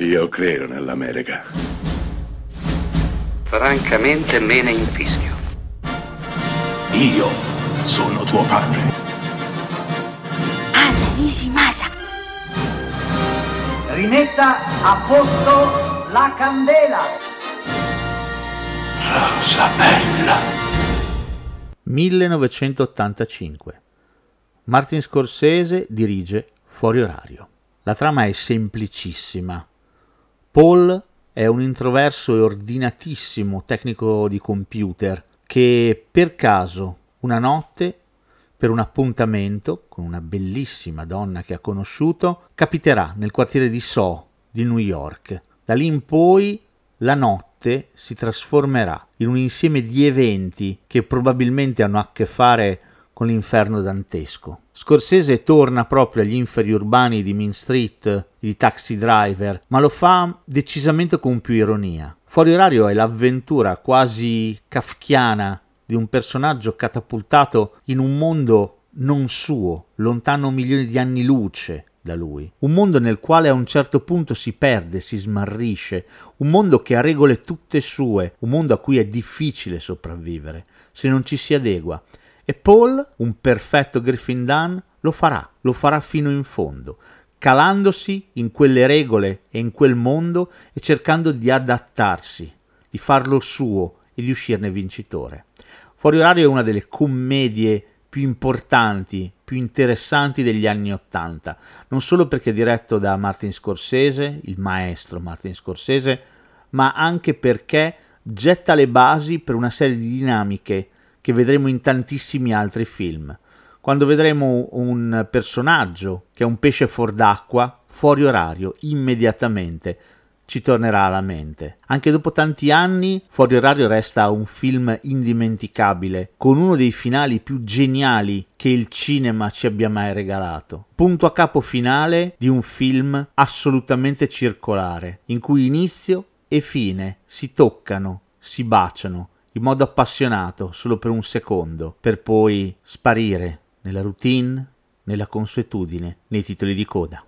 Io credo nell'America. Francamente me ne infischio. Io sono tuo padre. Anna Nishimasa. Rimetta a posto la candela. Rosa bella. 1985. Martin Scorsese dirige Fuori orario. La trama è semplicissima. Paul è un introverso e ordinatissimo tecnico di computer che per caso una notte per un appuntamento con una bellissima donna che ha conosciuto capiterà nel quartiere di So di New York. Da lì in poi la notte si trasformerà in un insieme di eventi che probabilmente hanno a che fare con l'inferno dantesco. Scorsese torna proprio agli inferi urbani di Mean Street, di Taxi Driver, ma lo fa decisamente con più ironia. Fuori orario è l'avventura quasi kafkiana di un personaggio catapultato in un mondo non suo, lontano milioni di anni luce da lui. Un mondo nel quale a un certo punto si perde, si smarrisce, un mondo che ha regole tutte sue, un mondo a cui è difficile sopravvivere se non ci si adegua e Paul, un perfetto Griffin Dunn, lo farà, lo farà fino in fondo, calandosi in quelle regole e in quel mondo e cercando di adattarsi, di farlo suo e di uscirne vincitore. Fuori orario è una delle commedie più importanti, più interessanti degli anni Ottanta, non solo perché è diretto da Martin Scorsese, il maestro Martin Scorsese, ma anche perché getta le basi per una serie di dinamiche che vedremo in tantissimi altri film. Quando vedremo un personaggio che è un pesce fuor d'acqua, fuori orario, immediatamente ci tornerà alla mente. Anche dopo tanti anni, Fuori orario resta un film indimenticabile, con uno dei finali più geniali che il cinema ci abbia mai regalato. Punto a capo finale di un film assolutamente circolare, in cui inizio e fine si toccano, si baciano, in modo appassionato solo per un secondo, per poi sparire nella routine, nella consuetudine, nei titoli di coda.